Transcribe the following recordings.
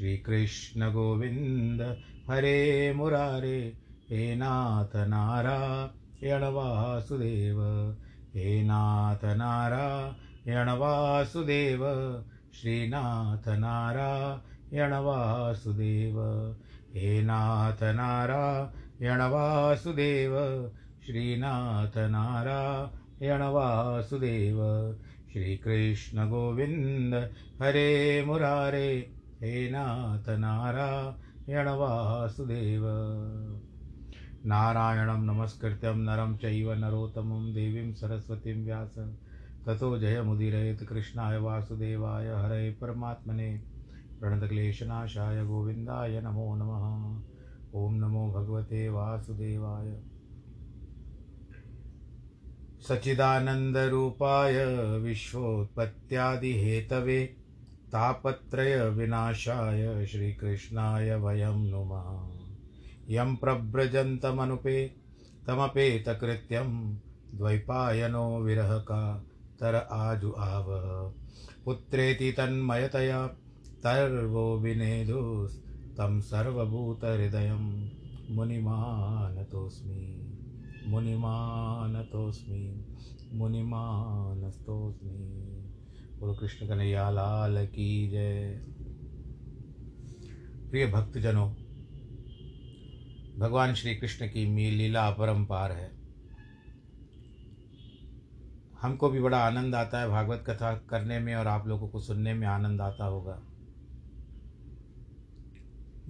श्रीकृष्णगोविन्द। हरे मुरारे, हे नाथ नारायण वासुदेव हे नाथ नारायण वासुदेव श्रीनाथ नारायण वासुदेव हे नाथ नारायण वासुदेव श्रीनाथ नारायण वासुदेव श्रीकृष्ण गोविन्द हरे मुरारे। हे नाथ नारायण वासुदेव। नारायणं नमस्कृत्यं नरं चैव नरोत्तमं देवीं सरस्वतीं व्यास। ततो जयमुदीरयेत् कृष्णाय वासुदेवाय हरे परमात्मने। प्रणतक्लेशनाशाय गोविन्दाय नमो नमः। ॐ नमो भगवते वासुदेवाय। सच्चिदानन्दरूपाय विश्वोत्पत्त्यादिहेतवे तापत्रयविनाशाय श्रीकृष्णाय वयं नुमः। यं प्रव्रजन्तमनुपे तमपेतकृत्यं द्वैपायनो विरहका तर आजु आव। पुत्रेति तन्मयतया तर्वो विनेदुस्तं सर्वभूतहृदयं। मुनिमानतोऽस्मि। मुनिमानतोऽस्मि। मुनिमानस्तोऽस्मि। बोलो, कृष्ण कन्हैया, लाल की जय। प्रिय भक्तजनों, भगवान श्री कृष्ण की मी लीला अपरंपार है। हमको भी बड़ा आनंद आता है भागवत कथा करने में और आप लोगों को सुनने में आनंद आता होगा।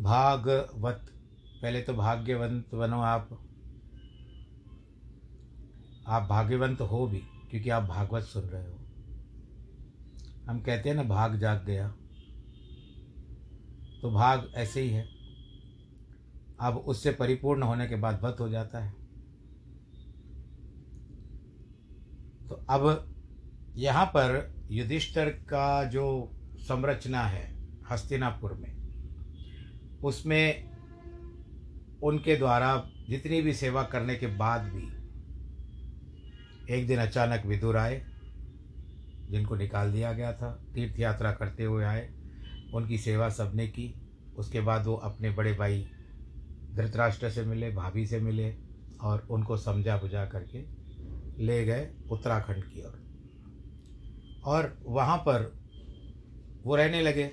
भागवत, पहले तो भाग्यवंत बनो आप। आप भाग्यवंत हो भी, क्योंकि आप भागवत सुन रहे हो। हम कहते हैं ना, भाग जाग गया। तो भाग ऐसे ही है। अब उससे परिपूर्ण होने के बाद वत हो जाता है। तो अब यहाँ पर युधिष्ठर का जो संरचना है, हस्तिनापुर में, उसमें उनके द्वारा जितनी भी सेवा करने के बाद भी एक दिन अचानक विदुर आए। जिनको निकाल दिया गया था तीर्थ यात्रा करते हुए आए उनकी सेवा सबने की। उसके बाद वो अपने बड़े भाई धृतराष्ट्र से मिले भाभी से मिले और उनको समझा बुझा करके ले गए उत्तराखंड की ओर। और, वहाँ पर वो रहने लगे।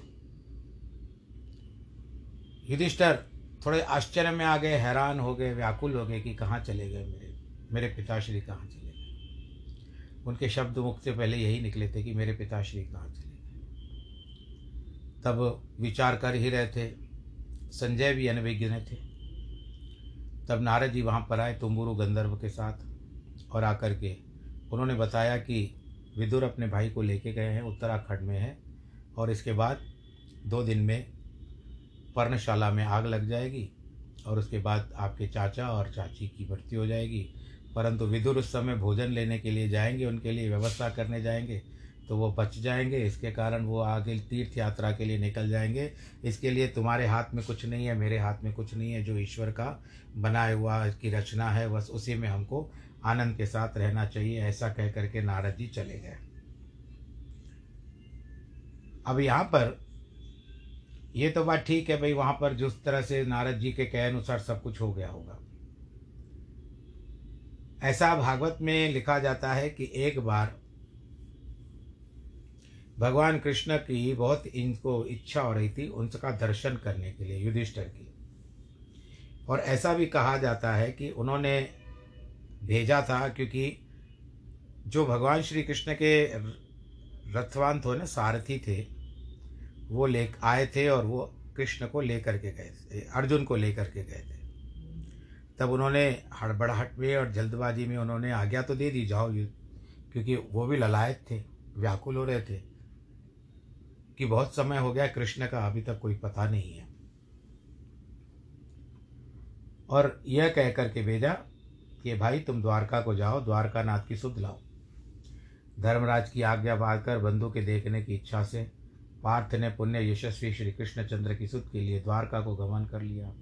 युधिष्ठर थोड़े आश्चर्य में आ गए हैरान हो गए व्याकुल हो गए कि कहाँ चले गए मेरे मेरे पिताश्री कहाँ चले उनके शब्द मुख से पहले यही निकले थे कि मेरे पिताश्री कहाँ चले तब विचार कर ही रहे थे, संजय भी अनभिज्ञ थे। तब नारद जी वहाँ पर आए तुम्बुरु गंधर्व के साथ और आकर के उन्होंने बताया कि विदुर अपने भाई को लेके गए हैं, उत्तराखंड में है और इसके बाद दो दिन में पर्णशाला में आग लग जाएगी और उसके बाद आपके चाचा और चाची की मृत्यु हो जाएगी। परंतु विदुर उस समय भोजन लेने के लिए जाएँगे, उनके लिए व्यवस्था करने जाएँगे तो वो बच जाएँगे। इसके कारण वो आगे तीर्थ यात्रा के लिए निकल जाएँगे। इसके लिए तुम्हारे हाथ में कुछ नहीं है, मेरे हाथ में कुछ नहीं है, जो ईश्वर का बनाया हुआ की रचना है, बस उसी में हमको आनंद के साथ रहना चाहिए, ऐसा कह करके नारद जी चले गए। अब यहाँ पर ये तो बात ठीक है भाई, वहाँ पर जिस तरह से नारद जी के कह अनुसार सब कुछ हो गया होगा। ऐसा भागवत में लिखा जाता है कि एक बार भगवान कृष्ण की बहुत इनको इच्छा हो रही थी उनका दर्शन करने के लिए, युधिष्ठर की और ऐसा भी कहा जाता है कि उन्होंने भेजा था क्योंकि जो भगवान श्री कृष्ण के रथवान थे ना, सारथी थे, वो ले आए थे और वो कृष्ण को लेकर के गए थे, अर्जुन को लेकर के गए थे। तब उन्होंने हड़बड़ाहट में और जल्दबाजी में उन्होंने आज्ञा तो दे दी, जाओ क्योंकि वो भी ललायत थे, व्याकुल हो रहे थे कि बहुत समय हो गया कृष्ण का, अभी तक कोई पता नहीं है। और यह कह करके भेजा कि भाई तुम द्वारका को जाओ द्वारका नाथ की सुध लाओ। धर्मराज की आज्ञा पाकर बंधु के देखने की इच्छा से पार्थ ने पुण्य यशस्वी श्री कृष्णचंद्र की सुध के लिए द्वारका को गमन कर लिया।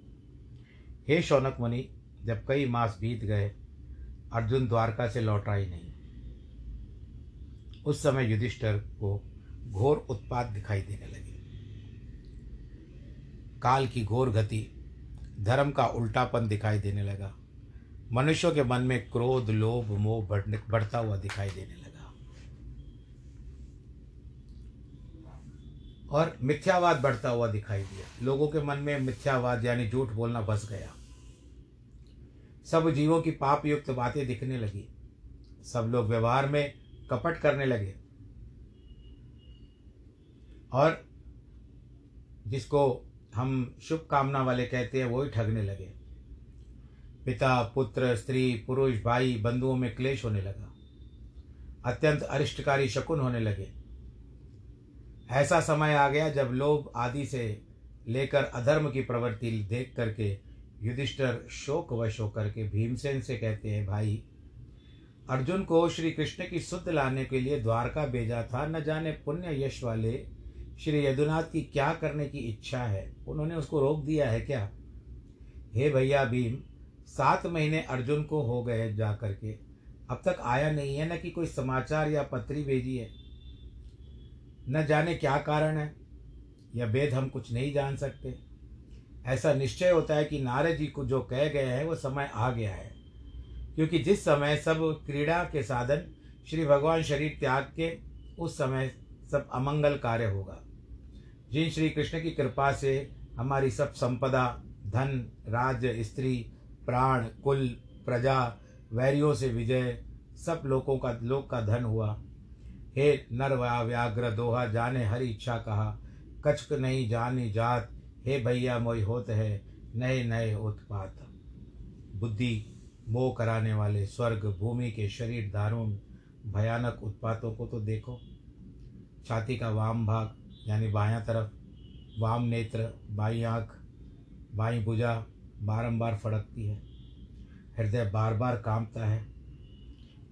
हे शौनक मुनि जब कई मास बीत गए, अर्जुन द्वारका से लौटा ही नहीं। उस समय युधिष्ठर को घोर उत्पाद दिखाई देने लगे। काल की घोर गति धर्म का उल्टापन दिखाई देने लगा। मनुष्यों के मन में क्रोध, लोभ, मोह बढ़ता हुआ दिखाई देने लगा। और मिथ्यावाद बढ़ता हुआ दिखाई दिया। लोगों के मन में मिथ्यावाद यानी झूठ बोलना बस गया। सब जीवों की पाप युक्त बातें दिखने लगी। सब लोग व्यवहार में कपट करने लगे। और जिसको हम शुभ कामना वाले कहते हैं वो ही ठगने लगे। पिता, पुत्र, स्त्री, पुरुष, भाई, बंधुओं में क्लेश होने लगा। अत्यंत अरिष्टकारी शकुन होने लगे। ऐसा समय आ गया जब लोभ आदि से लेकर अधर्म की प्रवृत्ति देख करके युधिष्ठर शोक वश होकर के भीमसेन से कहते हैं, भाई, अर्जुन को श्री कृष्ण की शुद्ध लाने के लिए द्वारका भेजा था। न जाने पुण्य यश वाले श्री यदुनाथ की क्या करने की इच्छा है? उन्होंने उसको रोक दिया है क्या? हे भैया भीम, सात महीने अर्जुन को हो गए जा करके अब तक आया नहीं है, न कि कोई समाचार या पत्री भेजी है। न जाने क्या कारण है। यह भेद हम कुछ नहीं जान सकते। ऐसा निश्चय होता है कि नारद जी को जो कह गए हैं, वो समय आ गया है। क्योंकि जिस समय सब क्रीड़ा के साधन, श्री भगवान शरीर त्याग के, उस समय सब अमंगल कार्य होगा। जिन श्री कृष्ण की कृपा से हमारी सब संपदा, धन, राज्य, स्त्री, प्राण, कुल, प्रजा, वैरियों से विजय, सब लोगों का, लोक का धन हुआ। हे नर व्याघ्र दोहा, जाने हरी इच्छा कहा, कछक नहीं जानी जात हे भैया, मोई होत है, नए नए उत्पात। बुद्धि मोह कराने वाले स्वर्ग भूमि के शरीर दारुण, भयानक उत्पातों को तो देखो। छाती का वाम भाग, यानी बायां तरफ़, वाम नेत्र, बाई आँख, बाई भुजा बारंबार फड़कती है। हृदय बार बार कांपता है,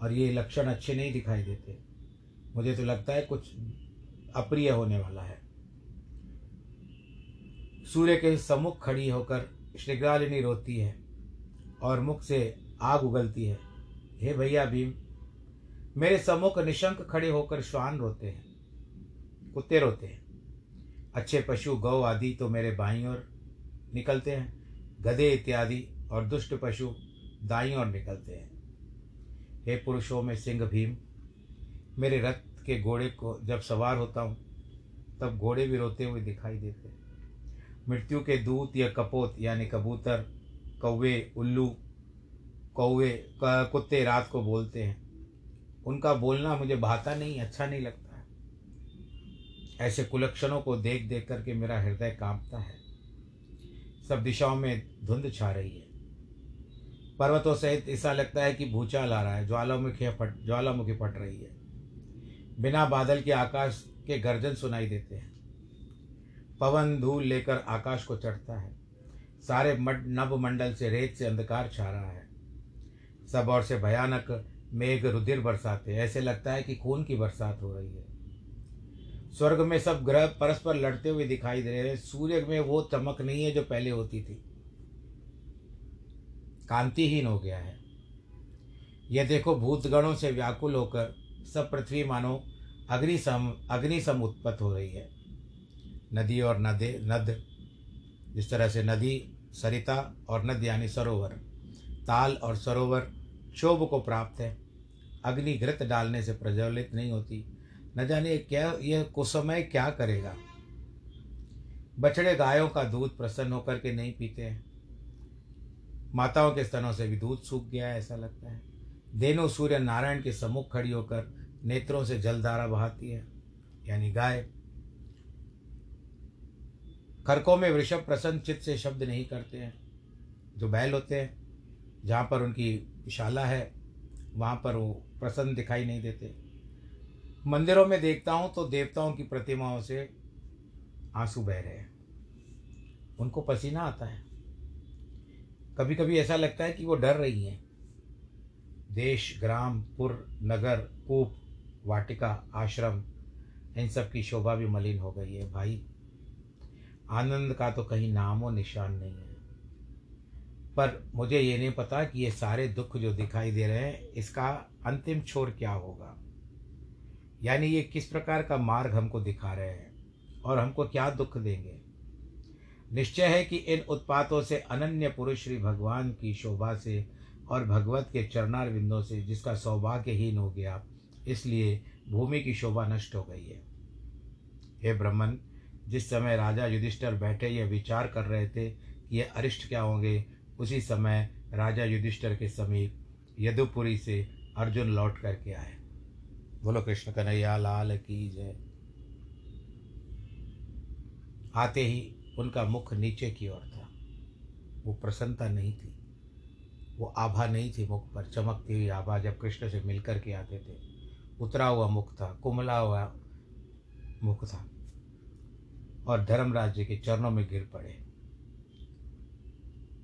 और ये लक्षण अच्छे नहीं दिखाई देते। मुझे तो लगता है कुछ अप्रिय होने वाला है। सूर्य के सम्मुख खड़ी होकर श्रृगालिनी रोती है और मुख से आग उगलती है। हे भैया भीम, मेरे सम्मुख निशंक खड़े होकर श्वान रोते हैं, कुत्ते रोते हैं। अच्छे पशु, गौ आदि तो मेरे बाई ओर निकलते हैं, गधे इत्यादि और दुष्ट पशु दाई ओर निकलते हैं। हे पुरुषों में सिंह भीम, मेरे रथ के घोड़े को जब सवार होता हूँ, तब घोड़े भी रोते हुए दिखाई देते हैं। मृत्यु के दूत या कपोत, यानी कबूतर, कौवे, उल्लू, कौवे कुत्ते रात को बोलते हैं। उनका बोलना मुझे भाता नहीं अच्छा नहीं लगता। है ऐसे कुलक्षणों को देख देख करके मेरा हृदय कांपता है। सब दिशाओं में धुंध छा रही है। पर्वतों सहित ऐसा लगता है कि भूचाल आ रहा है ज्वालामुखी फट ज्वालामुखी फट रही है। बिना बादल के आकाश के गर्जन सुनाई देते हैं। पवन धूल लेकर आकाश को चढ़ता है। सारे मड नभ मंडल से रेत से अंधकार छा रहा है। सब और से भयानक मेघ रुधिर बरसाते ऐसे लगता है कि खून की बरसात हो रही है। स्वर्ग में सब ग्रह परस्पर लड़ते हुए दिखाई दे रहे हैं। सूर्य में वो चमक नहीं है जो पहले होती थी। कांतिहीन हो गया है। यह देखो, भूतगणों से व्याकुल होकर सब पृथ्वी मानो अग्निसम अग्निसम उत्पत्त हो रही है। नदी और नदे, नद, जिस तरह से नदी, सरिता और नद यानी सरोवर, ताल और सरोवर क्षोभ को प्राप्त है। अग्नि घृत डालने से प्रज्वलित नहीं होती। न जाने क्या, यह कुसमय क्या करेगा? बछड़े गायों का दूध प्रसन्न होकर के नहीं पीते हैं। माताओं के स्तनों से भी दूध सूख गया है, ऐसा लगता है। देनो सूर्य नारायण के सम्मुख खड़ी होकर नेत्रों से जलधारा बहाती है। यानी गाय खरकों में वृषभ प्रसन्न चित्त से शब्द नहीं करते हैं। जो बैल होते हैं, जहाँ पर उनकी शाला है, वहाँ पर वो प्रसन्न दिखाई नहीं देते। मंदिरों में देखता हूँ तो देवताओं की प्रतिमाओं से आँसू बह रहे हैं। उनको पसीना आता है। कभी कभी ऐसा लगता है कि वो डर रही हैं। देश, ग्राम, पुर, नगर, कूप, वाटिका, आश्रम, इन सब की शोभा भी मलिन हो गई है। भाई आनंद का तो कहीं नामो निशान नहीं है। पर मुझे ये नहीं पता कि ये सारे दुख जो दिखाई दे रहे हैं, इसका अंतिम छोर क्या होगा। यानी ये किस प्रकार का मार्ग हमको दिखा रहे हैं और हमको क्या दुख देंगे। निश्चय है कि इन उत्पातों से अनन्य पुरुष श्री भगवान की शोभा से और भगवत के चरणार बिंदों से, जिसका सौभाग्यहीन हो गया, इसलिए भूमि की शोभा नष्ट हो गई है। हे ब्रह्मन जिस समय राजा युधिष्ठर बैठे यह विचार कर रहे थे कि ये अरिष्ट क्या होंगे, उसी समय राजा युधिष्ठर के समीप यदुपुरी से अर्जुन लौट करके आए। बोलो कृष्ण कन्हैया, लाल की जय। आते ही उनका मुख नीचे की ओर था। वो प्रसन्नता नहीं थी। वो आभा नहीं थी मुख पर, चमकती हुई आभा जब कृष्ण से मिलकर के आते थे, उतरा हुआ मुख था, कुमला हुआ मुख था। और धर्मराज जी के चरणों में गिर पड़े।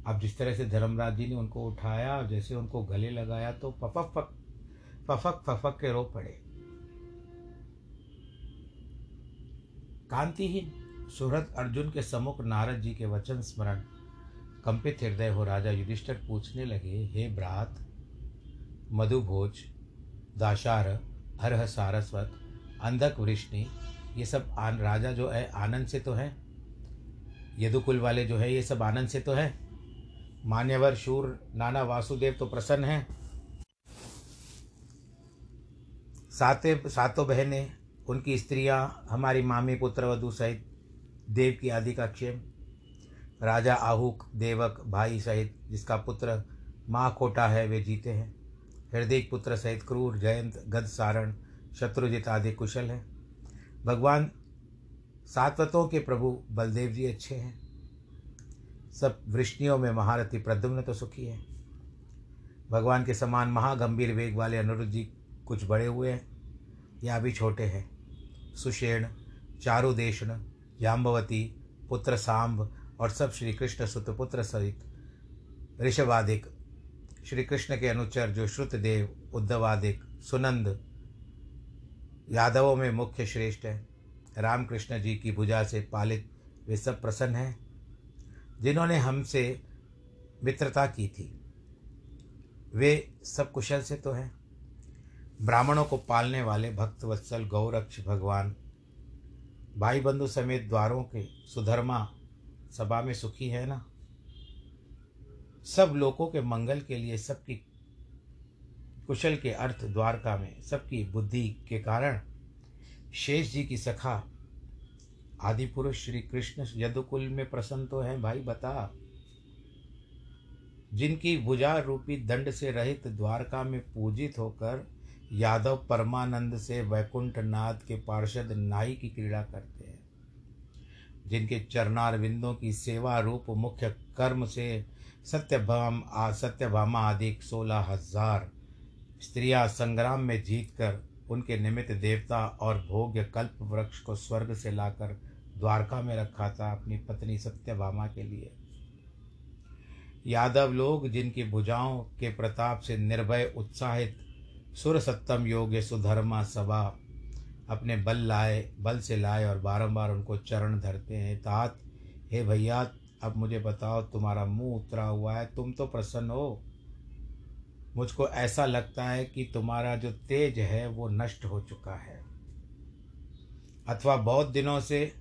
अब जिस तरह से धर्मराज जी ने उनको उठाया और जैसे उनको गले लगाया तो पफक फक पफक फफक के रो पड़े। कांतिहीन सुहृद अर्जुन के सम्मुख नारद जी के वचन स्मरण, कंपित हृदय हो राजा युधिष्ठर पूछने लगे, हे ब्रात, मधुभोज, दाशार हरह सारस्वत अंधक वृष्णि ये सब आन, राजा जो है, आनंद से तो है। यदुकुल वाले जो है, ये सब आनंद से तो है। मान्यवर, शूर, नाना वासुदेव तो प्रसन्न हैं। साते, सातों बहनें, उनकी स्त्रियाँ, हमारी मामी पुत्र वधु सहित, देव की आदि का क्षेम। राजा आहुक, देवक, भाई सहित, जिसका पुत्र माँ खोटा है, वे जीते हैं। हृदय पुत्र सहित क्रूर, जयंत गद सारण शत्रुजित आदि कुशल हैं। भगवान सात्वतों के प्रभु बलदेव जी अच्छे हैं। सब वृष्णियों में महारथी प्रद्युम्न तो सुखी है। भगवान के समान महागंभीर वेग वाले अनुरुद्ध जी कुछ बड़े हुए हैं, या भी छोटे हैं। सुषेण, चारुदेशन जाम्बवती पुत्र सांब और सब श्री कृष्ण सुतपुत्र सहित ऋषभादिक श्री कृष्ण के अनुचर जो श्रुतदेव, उद्धवादिक, सुनंद यादवों में मुख्य श्रेष्ठ है। रामकृष्ण जी की भुजा से पालित वे सब प्रसन्न हैं, जिन्होंने हमसे मित्रता की थी। वे सब कुशल से तो हैं। ब्राह्मणों को पालने वाले भक्त वत्सल, गौरक्ष, भगवान भाई बंधु समेत द्वारों के सुधर्मा सभा में सुखी है ना? सब लोगों के मंगल के लिए सबकी कुशल के अर्थ द्वारका में सबकी बुद्धि के कारण शेष जी की सखा आदि पुरुष श्री कृष्ण यदुकुल में प्रसन्न तो है। भाई बता। जिनकी भुजा रूपी दंड से रहित द्वारका में पूजित होकर यादव परमानंद से वैकुंठ नाथ के पार्षद नाई की क्रीड़ा करते हैं। जिनके चरणार विंदों की सेवा रूप मुख्य कर्म से सत्यभाम आ सत्यभामा आदि सोलह हज़ार स्त्रियाँ संग्राम में जीत कर उनके निमित्त देवता और भोग्य कल्प वृक्ष को स्वर्ग से लाकर द्वारका में रखा था अपनी पत्नी सत्यभामा के लिए। यादव लोग जिनकी भुजाओं के प्रताप से निर्भय, उत्साहित सुर सत्तम योग्य सुधर्मा सभा अपने बल लाए, बल से लाए और बारंबार उनको चरण धरते हैं। तात, हे भैया, अब मुझे बताओ, तुम्हारा मुँह उतरा हुआ है, तुम तो प्रसन्न हो। मुझको ऐसा लगता है कि तुम्हारा जो तेज है, वो नष्ट हो चुका है। अथवा बहुत दिनों से,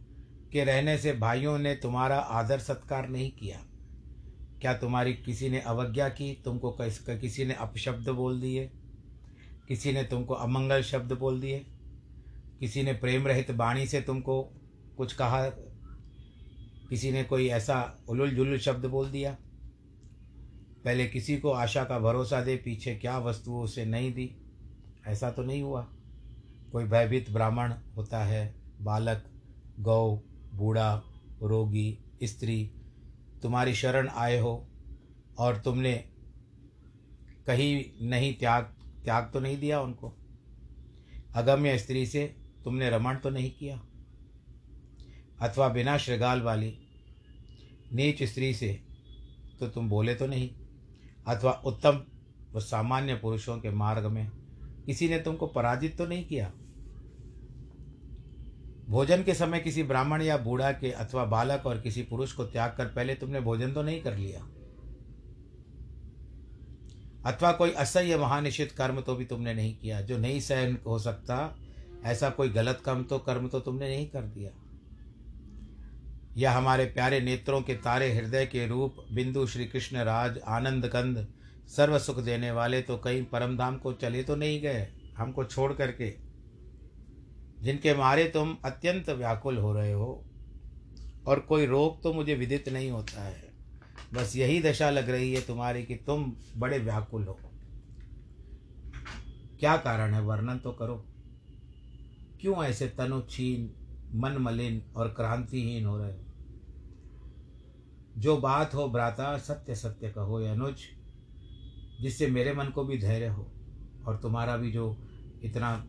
के रहने से भाइयों ने तुम्हारा आदर सत्कार नहीं किया। क्या तुम्हारी किसी ने अवज्ञा की? तुमको किसी ने अपशब्द बोल दिए? किसी ने तुमको अमंगल शब्द बोल दिए? किसी ने प्रेम रहित वाणी से तुमको कुछ कहा? किसी ने कोई ऐसा उलुल जुलुल शब्द बोल दिया? पहले किसी को आशा का भरोसा दे, पीछे क्या वस्तु उसे नहीं दी? ऐसा तो नहीं हुआ। कोई भयभीत ब्राह्मण होता है, बालक, गौ, बूढ़ा, रोगी, स्त्री, तुम्हारी शरण आए हो और तुमने कहीं नहीं त्याग त्याग तो नहीं दिया उनको। अगम्य स्त्री से तुमने रमण तो नहीं किया। अथवा बिना श्रृगाल वाली नीच स्त्री से तो तुम बोले तो नहीं। अथवा उत्तम व सामान्य पुरुषों के मार्ग में किसी ने तुमको पराजित तो नहीं किया? भोजन के समय किसी ब्राह्मण या बूढ़ा के अथवा बालक और किसी पुरुष को त्याग कर पहले तुमने भोजन तो नहीं कर लिया। अथवा कोई असह्य महानिश्चित कर्म तो भी तुमने नहीं किया, जो नहीं सहन हो सकता, ऐसा कोई गलत कर्म तो कर्म तो तुमने नहीं कर दिया। यह हमारे प्यारे नेत्रों के तारे हृदय के रूप, बिंदु श्री कृष्ण राज आनंद कंद सर्व सुख देने वाले तो कहीं परम धाम को चले तो नहीं गए, हमको छोड़ करके। जिनके मारे तुम अत्यंत व्याकुल हो रहे हो, और कोई रोग तो मुझे विदित नहीं होता है। बस यही दशा लग रही है तुम्हारी कि तुम बड़े व्याकुल हो। क्या कारण है वर्णन तो करो। क्यों ऐसे तनु छीन मन मलिन और क्रांतिहीन हो रहे हो? जो बात हो भ्राता, सत्य सत्य कहो अनुज, जिससे मेरे मन को भी धैर्य हो और तुम्हारा भी जो इतना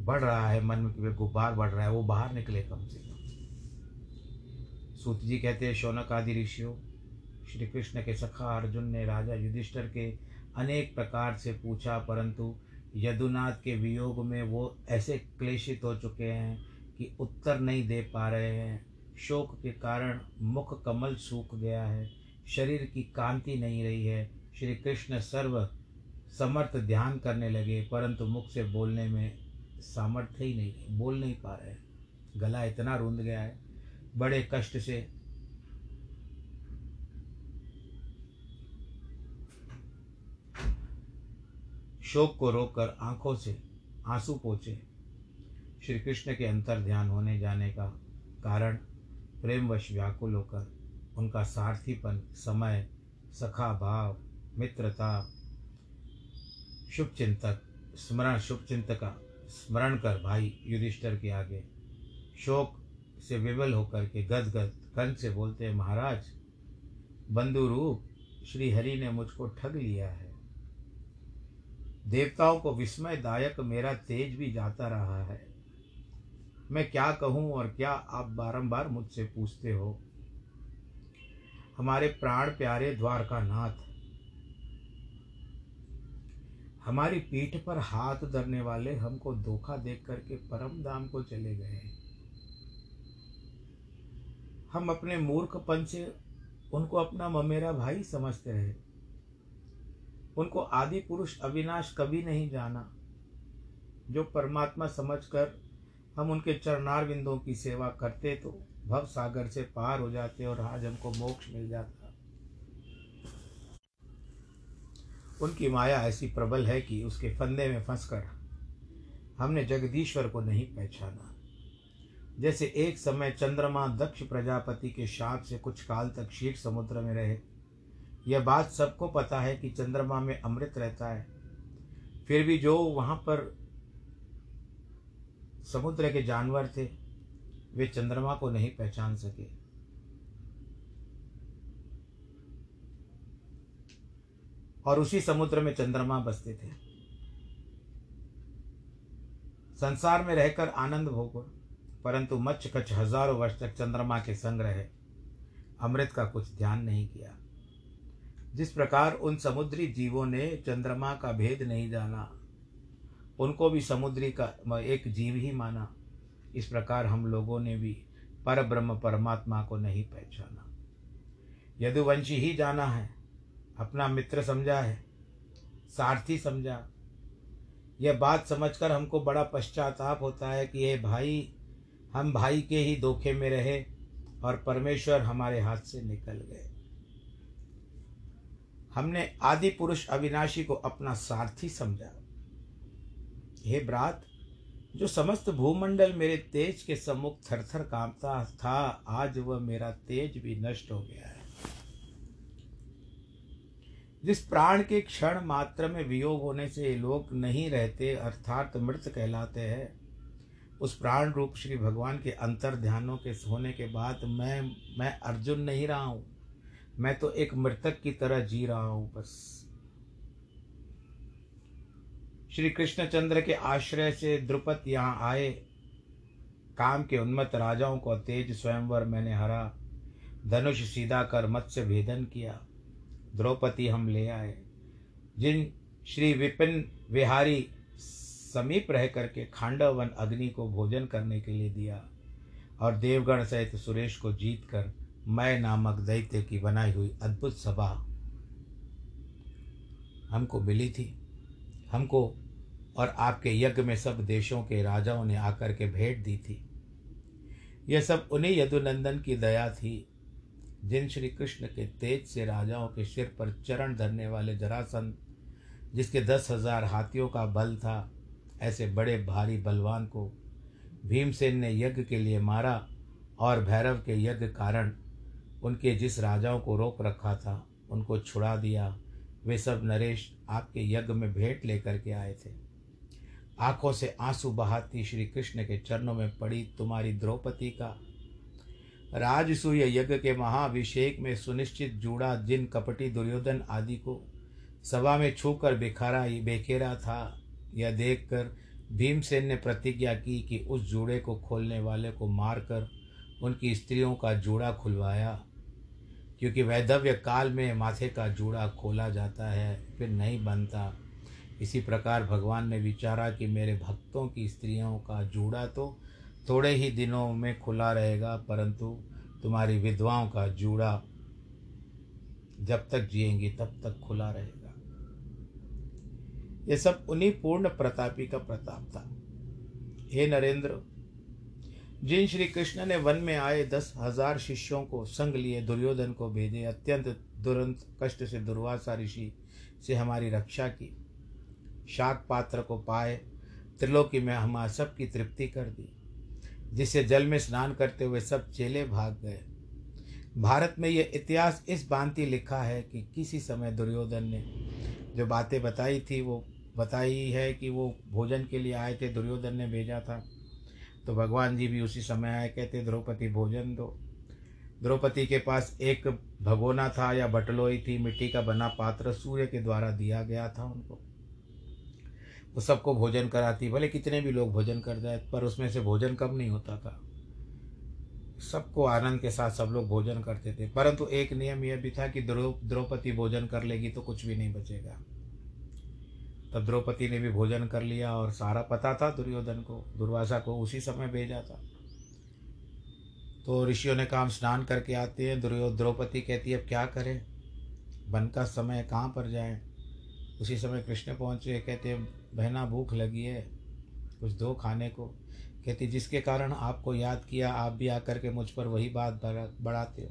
बढ़ रहा है, मन में गुब्बार बढ़ रहा है, वो बाहर निकले कम से कम। सूत जी कहते हैं, शौनक आदि ऋषियों, श्री कृष्ण के सखा अर्जुन ने राजा युधिष्ठर के अनेक प्रकार से पूछा, परंतु यदुनाथ के वियोग में वो ऐसे क्लेशित हो चुके हैं कि उत्तर नहीं दे पा रहे हैं। शोक के कारण मुख कमल सूख गया है, शरीर की कांति नहीं रही है। श्री कृष्ण सर्व समर्थ ध्यान करने लगे, परंतु मुख से बोलने में सामर्थ्य ही नहीं, बोल नहीं पा रहे। गला इतना रूंध गया है, बड़े कष्ट से शोक को रोककर आँखों से आँसू पोचे श्री कृष्ण के अंतर ध्यान होने जाने का कारण प्रेमवश व्याकुल होकर उनका सारथीपन, समय सखा भाव मित्रता शुभ चिंतक स्मरण शुभ चिंतका स्मरण कर भाई युधिष्ठर के आगे शोक से विवल होकर के गद गद कंठ से बोलते हैं महाराज बंधु रूप श्री हरि ने मुझको ठग लिया है। देवताओं को विस्मयदायक मेरा तेज भी जाता रहा है। मैं क्या कहूँ और क्या आप बारंबार मुझसे पूछते हो? हमारे प्राण प्यारे द्वारका नाथ हमारी पीठ पर हाथ धरने वाले हमको धोखा देख करके परम धाम को चले गए हम अपने मूर्खपन से उनको अपना ममेरा भाई समझते रहे। उनको आदि पुरुष अविनाश कभी नहीं जाना, जो परमात्मा समझकर हम उनके चरणार बिंदों की सेवा करते तो भव सागर से पार हो जाते और आज हमको मोक्ष मिल जाता। उनकी माया ऐसी प्रबल है कि उसके फंदे में फंसकर हमने जगदीश्वर को नहीं पहचाना। जैसे एक समय चंद्रमा दक्ष प्रजापति के शाप से कुछ काल तक शीट समुद्र में रहे, यह बात सबको पता है कि चंद्रमा में अमृत रहता है। फिर भी जो वहाँ पर समुद्र के जानवर थे, वे चंद्रमा को नहीं पहचान सके। और उसी समुद्र में चंद्रमा बसते थे। संसार में रहकर आनंद भोगो, परंतु मच्छ कच्छ हज़ारों वर्ष तक चंद्रमा के संग रहे। अमृत का कुछ ध्यान नहीं किया। जिस प्रकार उन समुद्री जीवों ने चंद्रमा का भेद नहीं जाना उनको भी समुद्री का एक जीव ही माना। इस प्रकार हम लोगों ने भी पर ब्रह्म परमात्मा को नहीं पहचाना। यदुवंशी ही जाना है, अपना मित्र समझा है, सारथी समझा। यह बात समझकर हमको बड़ा पश्चाताप होता है कि ये भाई, हम भाई के ही धोखे में रहे और परमेश्वर हमारे हाथ से निकल गए। हमने आदि पुरुष अविनाशी को अपना सारथी समझा। हे ब्रात, जो समस्त भूमंडल मेरे तेज के सम्मुख थरथर कांपता था, आज वह मेरा तेज भी नष्ट हो गया है। जिस प्राण के क्षण मात्र में वियोग होने से लोग नहीं रहते, अर्थात मृत कहलाते हैं, उस प्राण रूप श्री भगवान के अंतर ध्यानों के होने के बाद मैं मैं अर्जुन नहीं रहा हूँ। मैं तो एक मृतक की तरह जी रहा हूँ, बस। श्री कृष्णचंद्र के आश्रय से द्रुपद यहाँ आए। काम के उन्मत्त राजाओं को तेज स्वयंवर मैंने हरा। धनुष सीधा कर मत्स्य भेदन किया। द्रौपदी हम ले आए। जिन श्री विपिन विहारी समीप रह करके खांडवन अग्नि को भोजन करने के लिए दिया और देवगण सहित सुरेश को जीत कर मैं नामक दैत्य की बनाई हुई अद्भुत सभा हमको मिली थी। हमको और आपके यज्ञ में सब देशों के राजाओं ने आकर के भेंट दी थी। यह सब उन्हीं यदुनंदन की दया थी, जिन श्री कृष्ण के तेज से राजाओं के सिर पर चरण धरने वाले जरासंध, जिसके दस हज़ार हाथियों का बल था, ऐसे बड़े भारी बलवान को भीमसेन ने यज्ञ के लिए मारा और भैरव के यज्ञ कारण उनके जिस राजाओं को रोक रखा था, उनको छुड़ा दिया। वे सब नरेश आपके यज्ञ में भेंट लेकर के आए थे। आँखों से आँसू बहाती श्री कृष्ण के चरणों में पड़ी तुम्हारी द्रौपदी का। राजसूय यज्ञ के महाभिषेक में सुनिश्चित जूड़ा जिन कपटी दुर्योधन आदि को सभा में छूकर बेखारा बेखेरा था, यह देखकर भीमसेन ने प्रतिज्ञा की कि उस जूड़े को खोलने वाले को मारकर उनकी स्त्रियों का जूड़ा खुलवाया, क्योंकि वैधव्य काल में माथे का जूड़ा खोला जाता है, फिर नहीं बनता। इसी प्रकार भगवान ने विचारा कि मेरे भक्तों की स्त्रियों का जूड़ा तो थोड़े ही दिनों में खुला रहेगा, परंतु तुम्हारी विधवाओं का जूड़ा जब तक जिएँगी तब तक खुला रहेगा। ये सब उन्हीं पूर्ण प्रतापी का प्रताप था। हे नरेंद्र, जिन श्री कृष्ण ने वन में आए दस हज़ार शिष्यों को संग लिए, दुर्योधन को भेजे, अत्यंत दुरंत कष्ट से, दुर्वासा ऋषि से हमारी रक्षा की शाक पात्र को पाए, त्रिलोकी में हमारा सबकी तृप्ति कर दी जिससे जल में स्नान करते हुए सब चेले भाग गए। भारत में यह इतिहास इस भांति लिखा है कि किसी समय दुर्योधन ने जो बातें बताई थी, वो बताई है कि वो भोजन के लिए आए थे, दुर्योधन ने भेजा था। तो भगवान जी भी उसी समय आए, कहते, द्रौपदी, भोजन दो। द्रौपदी के पास एक भगोना था या बटलोई थी, मिट्टी का बना पात्र सूर्य के द्वारा दिया गया था उनको। वो सबको भोजन कराती, भले कितने भी लोग भोजन कर जाए, पर उसमें से भोजन कम नहीं होता था। सबको आनंद के साथ सब लोग भोजन करते थे। परंतु एक नियम यह भी था कि द्रौ, द्रौपदी भोजन कर लेगी तो कुछ भी नहीं बचेगा। तब द्रौपदी ने भी भोजन कर लिया और सारा पता था दुर्योधन को, दुर्वासा को, उसी समय भेजा था। तो ऋषियों ने काम स्नान करके आते हैं, दुर्यो, द्रौपदी कहती है, अब क्या करें? वन का समय कहाँ पर जाएँ? उसी समय कृष्ण पहुँचे, कहते हैं बहना भूख लगी है, कुछ दो खाने को। कहती, जिसके कारण आपको याद किया, आप भी आकर के मुझ पर वही बात बढ़ाते हो।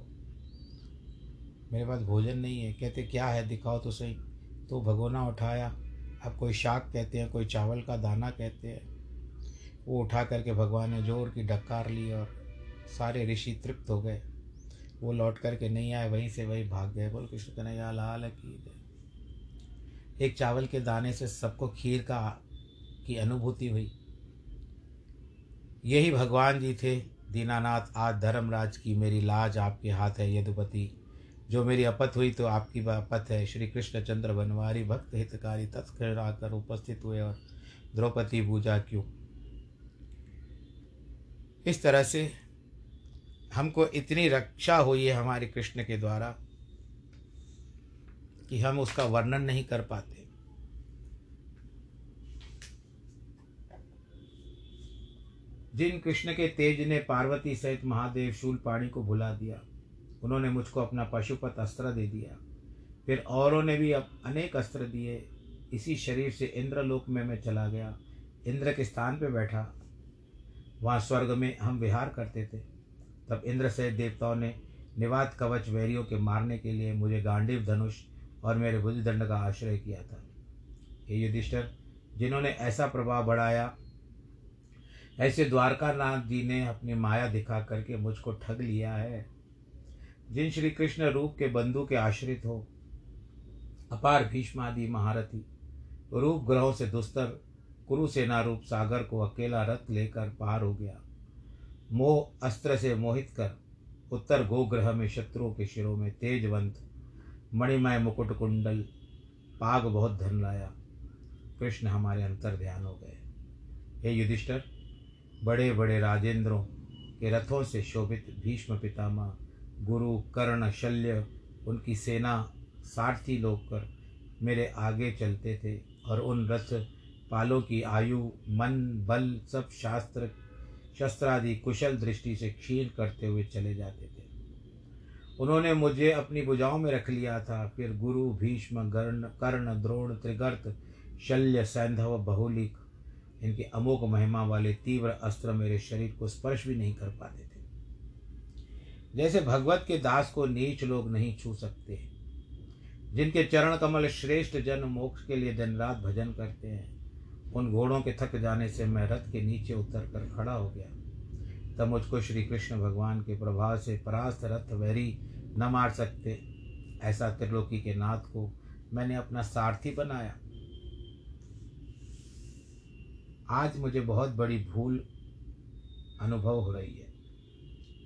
मेरे पास भोजन नहीं है। कहते, क्या है? दिखाओ तो सही। तो भगोना उठाया। अब कोई शाक कहते हैं, कोई चावल का दाना कहते हैं। वो उठा करके भगवान ने ज़ोर की डकार ली और सारे ऋषि तृप्त हो गए। वो लौट करके नहीं आए, वहीं से वहीं भाग गए। बोल, कृष्ण कन्हैया, लाल की एक चावल के दाने से सबको खीर का, की अनुभूति हुई। यही भगवान जी थे। दीनानाथ, आज धर्मराज की मेरी लाज आपके हाथ है, यदुपति। जो मेरी अपत हुई तो आपकी अपत है। श्री कृष्ण चंद्र बनवारी, भक्त हितकारी तत्कर आकर उपस्थित हुए और द्रौपदी पूजा क्यों? इस तरह से हमको इतनी रक्षा हुई है हमारे कृष्ण के द्वारा। कि हम उसका वर्णन नहीं कर पाते। जिन कृष्ण के तेज ने पार्वती सहित महादेव शूल पाणी को भुला दिया, उन्होंने मुझको अपना पशुपत अस्त्र दे दिया। फिर औरों ने भी अब अनेक अस्त्र दिए। इसी शरीर से इंद्रलोक में मैं चला गया। इंद्र के स्थान पर बैठा। वहाँ स्वर्ग में हम विहार करते थे। तब इंद्र से देवताओं ने निवात कवच वैरियों के मारने के लिए मुझे गांडीव धनुष और मेरे भुजदंड का आश्रय किया था। ये युधिष्ठर, जिन्होंने ऐसा प्रभाव बढ़ाया, ऐसे द्वारका नाथ जी ने अपनी माया दिखा करके मुझको ठग लिया है। जिन श्री कृष्ण रूप के बंधु के आश्रित हो, अपार भीष्मादि महारथी, रूप ग्रहों से दुस्तर, कुरुसेना रूप सागर को अकेला रथ लेकर पार हो गया। मोह अस्त्र से मोहित कर, उत्तर गोग्रह में शत्रुओं के शिरों में तेजवंत मणिमय मुकुट कुंडल पाग बहुत धन लाया कृष्ण हमारे अंतर ध्यान हो गए। हे युधिष्ठर बड़े बड़े राजेंद्रों के रथों से शोभित भीष्म पितामह, गुरु, कर्ण, शल्य, उनकी सेना, सारथी लोग कर मेरे आगे चलते थे और उन रथ, पालों की आयु, मन, बल सब शास्त्र, शस्त्रादि कुशल दृष्टि से क्षीण करते हुए चले जाते थे। उन्होंने मुझे अपनी भुजाओं में रख लिया था। फिर गुरु, भीष्म गर्ण कर्ण, द्रोण, त्रिगर्त, शल्य, सैंधव, बहुलिक, इनकी अमोक महिमा वाले तीव्र अस्त्र मेरे शरीर को स्पर्श भी नहीं कर पाते थे। जैसे भगवत के दास को नीच लोग नहीं छू सकते जिनके चरण कमल श्रेष्ठ जन मोक्ष के लिए दिन रात भजन करते हैं, उन घोड़ों के थक जाने से मैं रथ के नीचे उतर कर खड़ा हो गया। तब मुझको श्री कृष्ण भगवान के प्रभाव से परास्त रथ वैरी न मार सकते। ऐसा त्रिलोकी के नाथ को मैंने अपना सारथी बनाया। आज मुझे बहुत बड़ी भूल अनुभव हो रही है।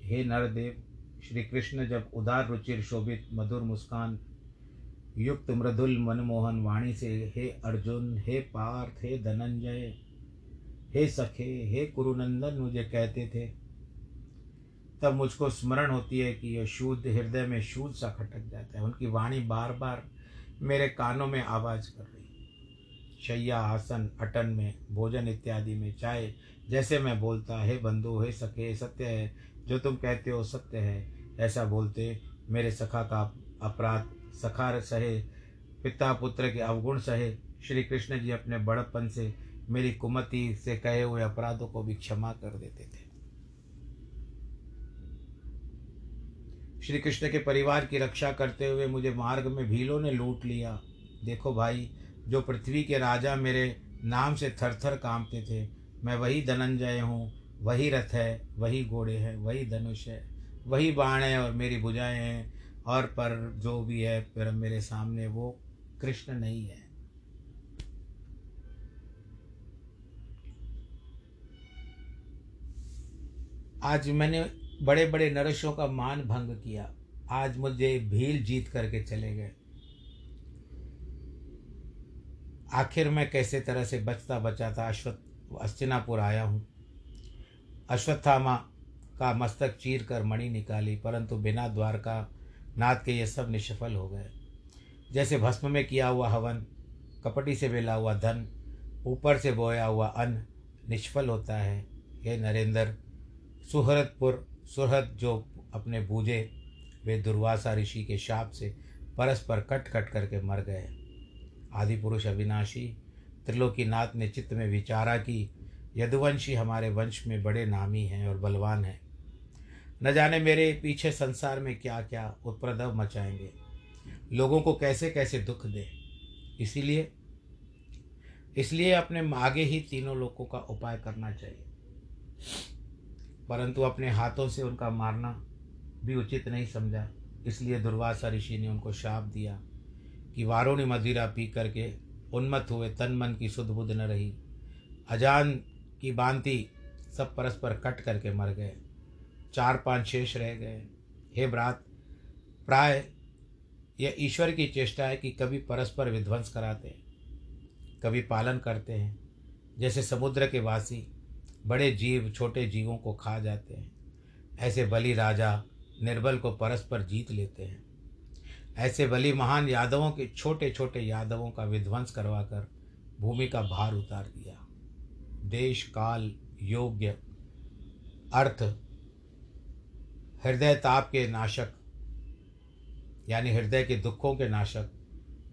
हे नरदेव, श्री कृष्ण जब उदार रुचिर शोभित, मधुर मुस्कान, युक्त मृदुल मनमोहन वाणी से, हे अर्जुन, हे पार्थ, हे धनंजय, हे सखे, हे कुरुनंदन मुझे कहते थे तब मुझको स्मरण होती है कि यह शुद्ध हृदय में शुद्ध सा खटक जाता है। उनकी वाणी बार बार मेरे कानों में आवाज़ कर रही शैया, आसन, अटन में, भोजन इत्यादि में, चाहे जैसे मैं बोलता, हे बंधु, हे सखे, सत्य है, जो तुम कहते हो सत्य है। ऐसा बोलते मेरे सखा का अपराध, सखा सहे, पिता पुत्र के अवगुण सहे। श्री कृष्ण जी अपने बड़पन से मेरी कुमति से कहे हुए अपराधों को भी क्षमा कर देते थे। श्री कृष्ण के परिवार की रक्षा करते हुए मुझे मार्ग में भीलों ने लूट लिया। देखो भाई, जो पृथ्वी के राजा मेरे नाम से थर थर कांपते थे, मैं वही धनंजय हूँ, वही रथ है, वही घोड़े हैं, वही धनुष है, वही बाण है और मेरी भुजाएँ हैं, और पर जो भी है फिर मेरे सामने वो कृष्ण नहीं है। आज मैंने बड़े बड़े नरशों का मान भंग किया। आज मुझे भील जीत करके चले गए। आखिर मैं कैसे तरह से बचता बचाता अश्वत्थ अस्तिनापुर आया हूँ। अश्वत्थामा का मस्तक चीर कर मणि निकाली, परंतु बिना द्वारका नाथ के ये सब निष्फल हो गए। जैसे भस्म में किया हुआ हवन, कपटी से बेला हुआ धन, ऊपर से बोया हुआ अन्न निष्फल होता है। हे नरेंद्र, सुहरतपुर सुहृद जो अपने बूझे वे दुर्वासा ऋषि के शाप से परस्पर कट कट करके मर गए। आदि पुरुष अविनाशी त्रिलोकीनाथ ने चित्त में विचारा कि यदुवंशी हमारे वंश में बड़े नामी हैं और बलवान हैं। न जाने मेरे पीछे संसार में क्या क्या उत्प्रदव मचाएँगे। लोगों को कैसे कैसे दुख दे। इसीलिए, इसलिए अपने आगे ही तीनों लोगों का उपाय करना चाहिए। परंतु अपने हाथों से उनका मारना भी उचित नहीं समझा। इसलिए दुर्वासा ऋषि ने उनको शाप दिया कि वारुणी मदिरा पी करके उन्मत्त हुए तन मन की सुध बुध न रही। अजान की बांति सब परस्पर कट करके मर गए। चार पाँच शेष रह गए। हे ब्रात, प्राय यह ईश्वर की चेष्टा है कि कभी परस्पर विध्वंस कराते हैं, कभी पालन करते हैं। जैसे समुद्र के वासी बड़े जीव छोटे जीवों को खा जाते हैं। ऐसे बलि राजा निर्बल को परस्पर जीत लेते हैं। ऐसे बलि महान यादवों के छोटे छोटे यादवों का विध्वंस करवाकर भूमि का भार उतार दिया। देश, काल, योग्य, अर्थ, हृदय ताप के नाशक, यानी हृदय के दुखों के नाशक,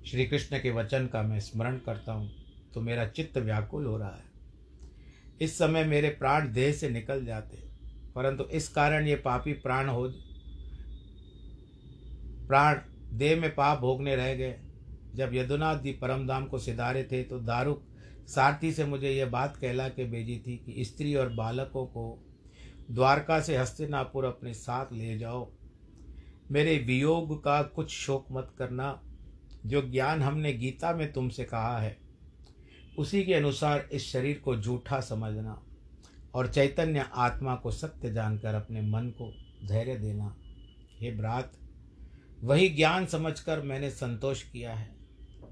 श्री कृष्ण के वचन का मैं स्मरण करता हूँ तो मेरा चित्त व्याकुल हो रहा है। इस समय मेरे प्राण देह से निकल जाते परंतु इस कारण ये पापी प्राण हो प्राण देह में पाप भोगने रह गए। जब यदुनाथ जी परमधाम को सिधारे थे तो दारुक सारथी से मुझे यह बात कहला के भेजी थी कि स्त्री और बालकों को द्वारका से हस्तिनापुर अपने साथ ले जाओ। मेरे वियोग का कुछ शोक मत करना। जो ज्ञान हमने गीता में तुमसे कहा है उसी के अनुसार इस शरीर को झूठा समझना और चैतन्य आत्मा को सत्य जानकर अपने मन को धैर्य देना। हे ब्रात, वही ज्ञान समझकर मैंने संतोष किया है।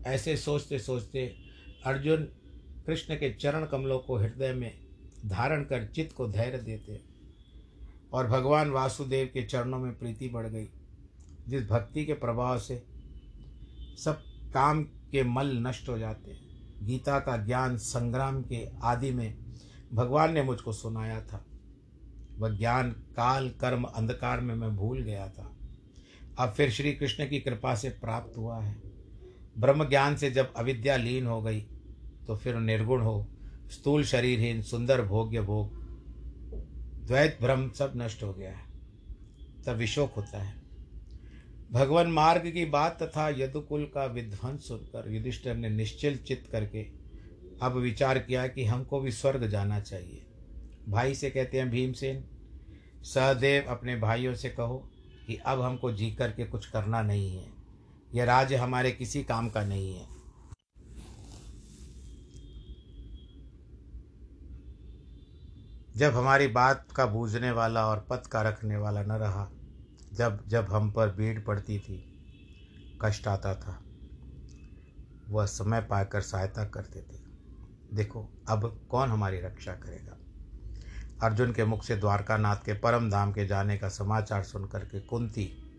ऐसे सोचते सोचते अर्जुन कृष्ण के चरण कमलों को हृदय में धारण कर चित्त को धैर्य देते और भगवान वासुदेव के चरणों में प्रीति बढ़ गई, जिस भक्ति के प्रभाव से सब काम के मल नष्ट हो जाते हैं। गीता का ज्ञान संग्राम के आदि में भगवान ने मुझको सुनाया था। वह ज्ञान, काल, कर्म, अंधकार में मैं भूल गया था। अब फिर श्री कृष्ण की कृपा से प्राप्त हुआ है। ब्रह्म ज्ञान से जब अविद्या लीन हो गई तो फिर निर्गुण हो, स्थूल शरीरहीन, सुंदर भोग्य भोग, द्वैत भ्रम सब नष्ट हो गया है। तब विशोक होता है। भगवान मार्ग की बात तथा यदुकुल का विध्वंस सुनकर युधिष्ठिर ने निश्चल चित्त करके अब विचार किया कि हमको भी स्वर्ग जाना चाहिए। भाई से कहते हैं, भीमसेन, सहदेव अपने भाइयों से कहो कि अब हमको जी करके कुछ करना नहीं है। यह राज्य हमारे किसी काम का नहीं है। जब हमारी बात का बूझने वाला और पथ का रखने वाला न रहा जब जब हम पर भीड़ पड़ती थी, कष्ट आता था, वह समय पाकर सहायता करते थे। देखो, अब कौन हमारी रक्षा करेगा? अर्जुन के मुख से द्वारकानाथ के परम धाम के जाने का समाचार सुनकर के कुंती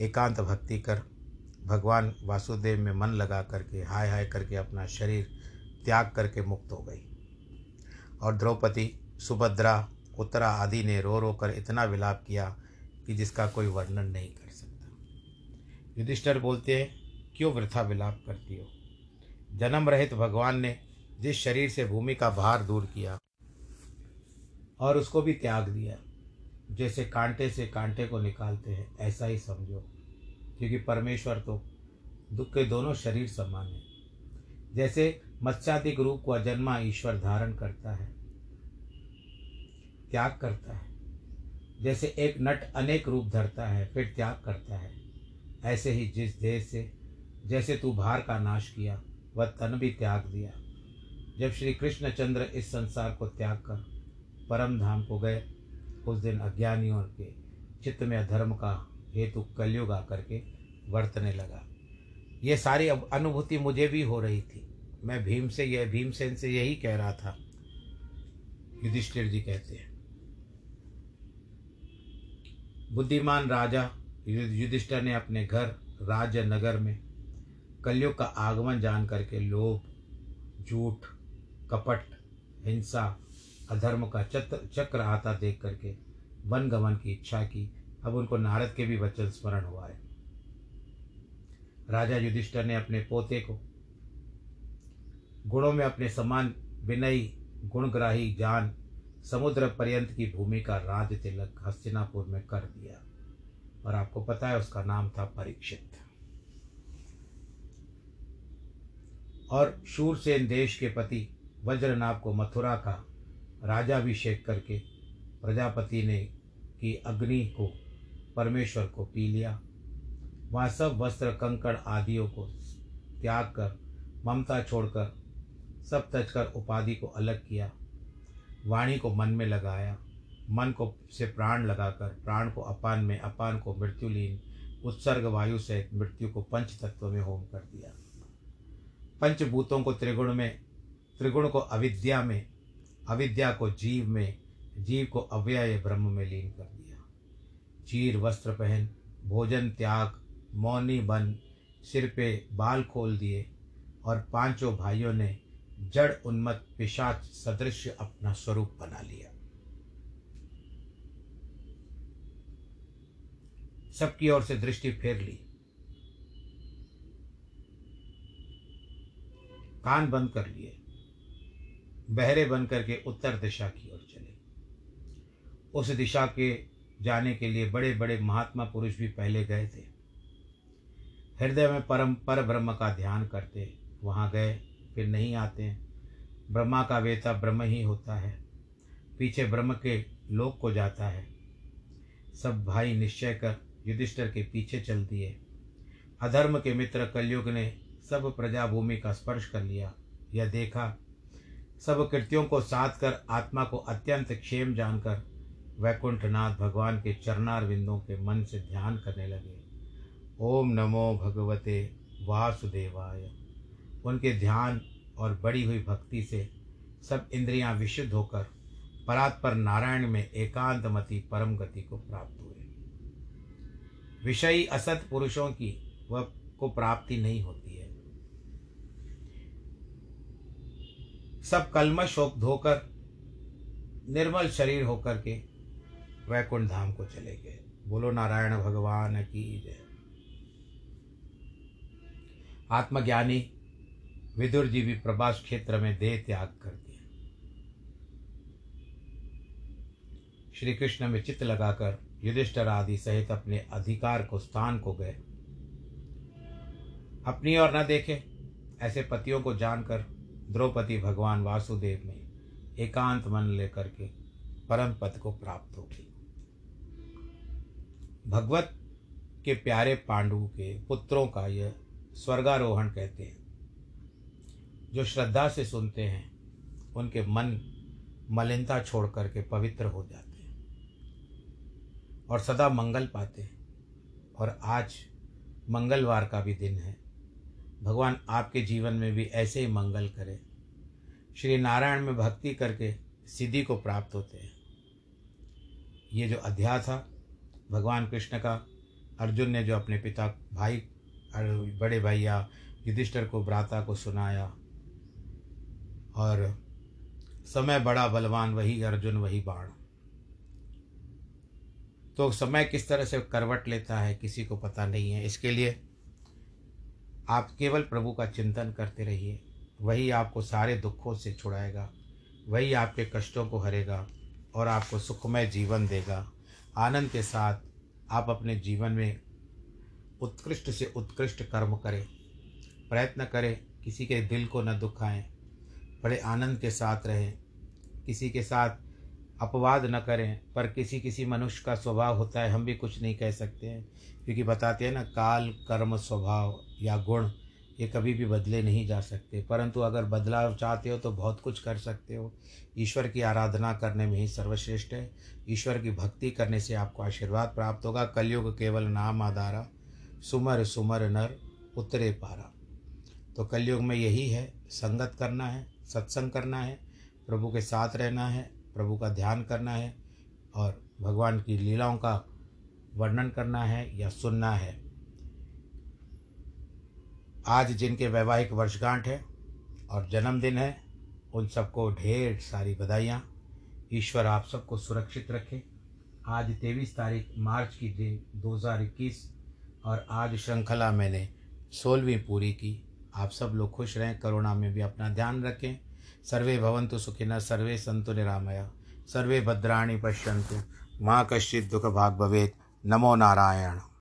एकांत भक्ति कर, भगवान वासुदेव में मन लगा करके, हाय हाय करके अपना शरीर त्याग करके मुक्त हो गई। और द्रौपदी, सुभद्रा, उत्तरा आदि ने रो रो कर इतना विलाप किया कि जिसका कोई वर्णन नहीं कर सकता। युधिष्ठर बोलते हैं, क्यों वृथा विलाप करती हो? जन्म रहित भगवान ने जिस शरीर से भूमि का भार दूर किया और उसको भी त्याग दिया, जैसे कांटे से कांटे को निकालते हैं, ऐसा ही समझो, क्योंकि परमेश्वर तो दुख के दोनों शरीर समान है। जैसे मत्स्यादिक रूप को अजन्मा ईश्वर धारण करता है, त्याग करता है जैसे एक नट अनेक रूप धरता है, फिर त्याग करता है। ऐसे ही जिस देश से, जैसे तू भार का नाश किया, वह तन भी त्याग दिया। जब श्री कृष्णचंद्र इस संसार को त्याग कर परम धाम को गए, उस दिन अज्ञानियों के चित्त में अधर्म का हेतु कलयुग आकर के वर्तने लगा। ये सारी अनुभूति मुझे भी हो रही थी। मैं भीम से, यह भीमसेन से यही कह रहा था। युधिष्ठिर जी कहते हैं बुद्धिमान राजा युधिष्ठर ने अपने घर राज्य नगर में कलयुग का आगमन जान करके लोभ, झूठ, कपट, हिंसा, अधर्म का चक्र आता देख करके वन गमन की इच्छा की। अब उनको नारद के भी वचन स्मरण हुआ है। राजा युधिष्ठर ने अपने पोते को गुणों में अपने समान विनयी, गुणग्राही जान समुद्र पर्यंत की भूमि का राज तिलक हस्तिनापुर में कर दिया। और आपको पता है उसका नाम था परीक्षित। और शूरसेन देश के पति वज्रनाभ को मथुरा का राजाभिषेक करके प्रजापति ने की अग्नि को, परमेश्वर को पी लिया। वहाँ सब वस्त्र, कंकड़ आदियों को त्याग कर, ममता छोड़कर, सब तज कर उपाधि को अलग किया। वाणी को मन में लगाया, मन को से प्राण लगाकर, प्राण को अपान में अपान को मृत्युलीन, उत्सर्ग वायु से मृत्यु को पंच तत्व में होम कर दिया। पंचभूतों को त्रिगुण में, त्रिगुण को अविद्या में, अविद्या को जीव में, जीव को अव्यय ब्रह्म में लीन कर दिया। चीर, वस्त्र पहन, भोजन, त्याग, मौनी बन, सिर पे बाल खोल दिए और पाँचों भाइयों ने जड़ उन्मत पिशाच सदृश अपना स्वरूप बना लिया। सबकी ओर से दृष्टि फेर ली। कान बंद कर लिए। बहरे बन करके उत्तर दिशा की ओर चले। उस दिशा के जाने के लिए बड़े बड़े महात्मा पुरुष भी पहले गए थे। हृदय में परम पर ब्रह्म का ध्यान करते वहाँ गए। फिर नहीं आते हैं। ब्रह्मा का वेता ब्रह्म ही होता है। पीछे ब्रह्म के लोक को जाता है। सब भाई निश्चय कर युधिष्ठर के पीछे चल दिए अधर्म के मित्र कलयुग ने सब प्रजा भूमि का स्पर्श कर लिया। यह देखा, सब कृत्यों को साध कर आत्मा को अत्यंत क्षेम जानकर वैकुंठनाथ भगवान के चरणार विंदों के मन से ध्यान करने लगे। ओम नमो भगवते वासुदेवाय। उनके ध्यान और बड़ी हुई भक्ति से सब इंद्रियाँ विशुद्ध होकर परात्पर नारायण में एकांतमति परम गति को प्राप्त हुए। विषयी असत पुरुषों की वह को प्राप्ति नहीं होती है। सब कलमश हो धोकर, निर्मल शरीर होकर के वैकुंठ धाम को चले गए। बोलो, नारायण भगवान की जय। आत्मज्ञानी विदुर जी भी प्रभास क्षेत्र में देह त्याग कर दिया। श्री कृष्ण में चित्त लगाकर युधिष्ठर आदि सहित अपने अधिकार को स्थान को गए। अपनी ओर न देखे, ऐसे पतियों को जानकर द्रौपदी भगवान वासुदेव में एकांत मन लेकर के परम पद को प्राप्त हो गई। भगवत के प्यारे पांडु के पुत्रों का यह स्वर्गारोहण कहते हैं। जो श्रद्धा से सुनते हैं, उनके मन मलिनता छोड़ करके पवित्र हो जाते हैं और सदा मंगल पाते हैं। और आज मंगलवार का भी दिन है। भगवान आपके जीवन में भी ऐसे ही मंगल करे। श्री नारायण में भक्ति करके सिद्धि को प्राप्त होते हैं। ये जो अध्याय था, भगवान कृष्ण का, अर्जुन ने जो अपने पिता, भाई बड़े भैया, युधिष्ठर को, भ्राता को सुनाया और समय बड़ा बलवान, वही अर्जुन, वही बाण। तो समय किस तरह से करवट लेता है, किसी को पता नहीं है। इसके लिए आप केवल प्रभु का चिंतन करते रहिए। वही आपको सारे दुखों से छुड़ाएगा, वही आपके कष्टों को हरेगा और आपको सुखमय जीवन देगा। आनंद के साथ आप अपने जीवन में उत्कृष्ट से उत्कृष्ट कर्म करें, प्रयत्न करें, किसी के दिल को न दुखाएँ बड़े आनंद के साथ रहें। किसी के साथ अपवाद न करें, पर किसी किसी मनुष्य का स्वभाव होता है, हम भी कुछ नहीं कह सकते हैं। क्योंकि बताते हैं ना, काल, कर्म, स्वभाव या गुण, ये कभी भी बदले नहीं जा सकते। परंतु अगर बदलाव चाहते हो तो बहुत कुछ कर सकते हो। ईश्वर की आराधना करने में ही सर्वश्रेष्ठ है। ईश्वर की भक्ति करने से आपको आशीर्वाद प्राप्त होगा। कलयुग केवल नाम आधारा, सुमर सुमर नर, उतरे पारा। तो कलयुग में यही है, संगत करना है। सत्संग करना है, प्रभु के साथ रहना है, प्रभु का ध्यान करना है और भगवान की लीलाओं का वर्णन करना है या सुनना है। आज जिनके वैवाहिक वर्षगांठ है और जन्मदिन है, उन सबको ढेर सारी बधाइयाँ। ईश्वर आप सबको सुरक्षित रखे। आज तेईस तारीख मार्च की दिन, दो हज़ार इक्कीस और आज श्रृंखला मैंने सोलहवीं पूरी की। आप सब लोग खुश रहें, कोरोना में भी अपना ध्यान रखें। सर्वे भवंतु सुखिन सर्वे संतु निरामया। सर्वे भद्राणी पश्यंतु माँ कश्चित दुख भाग भवेद नमो नारायण।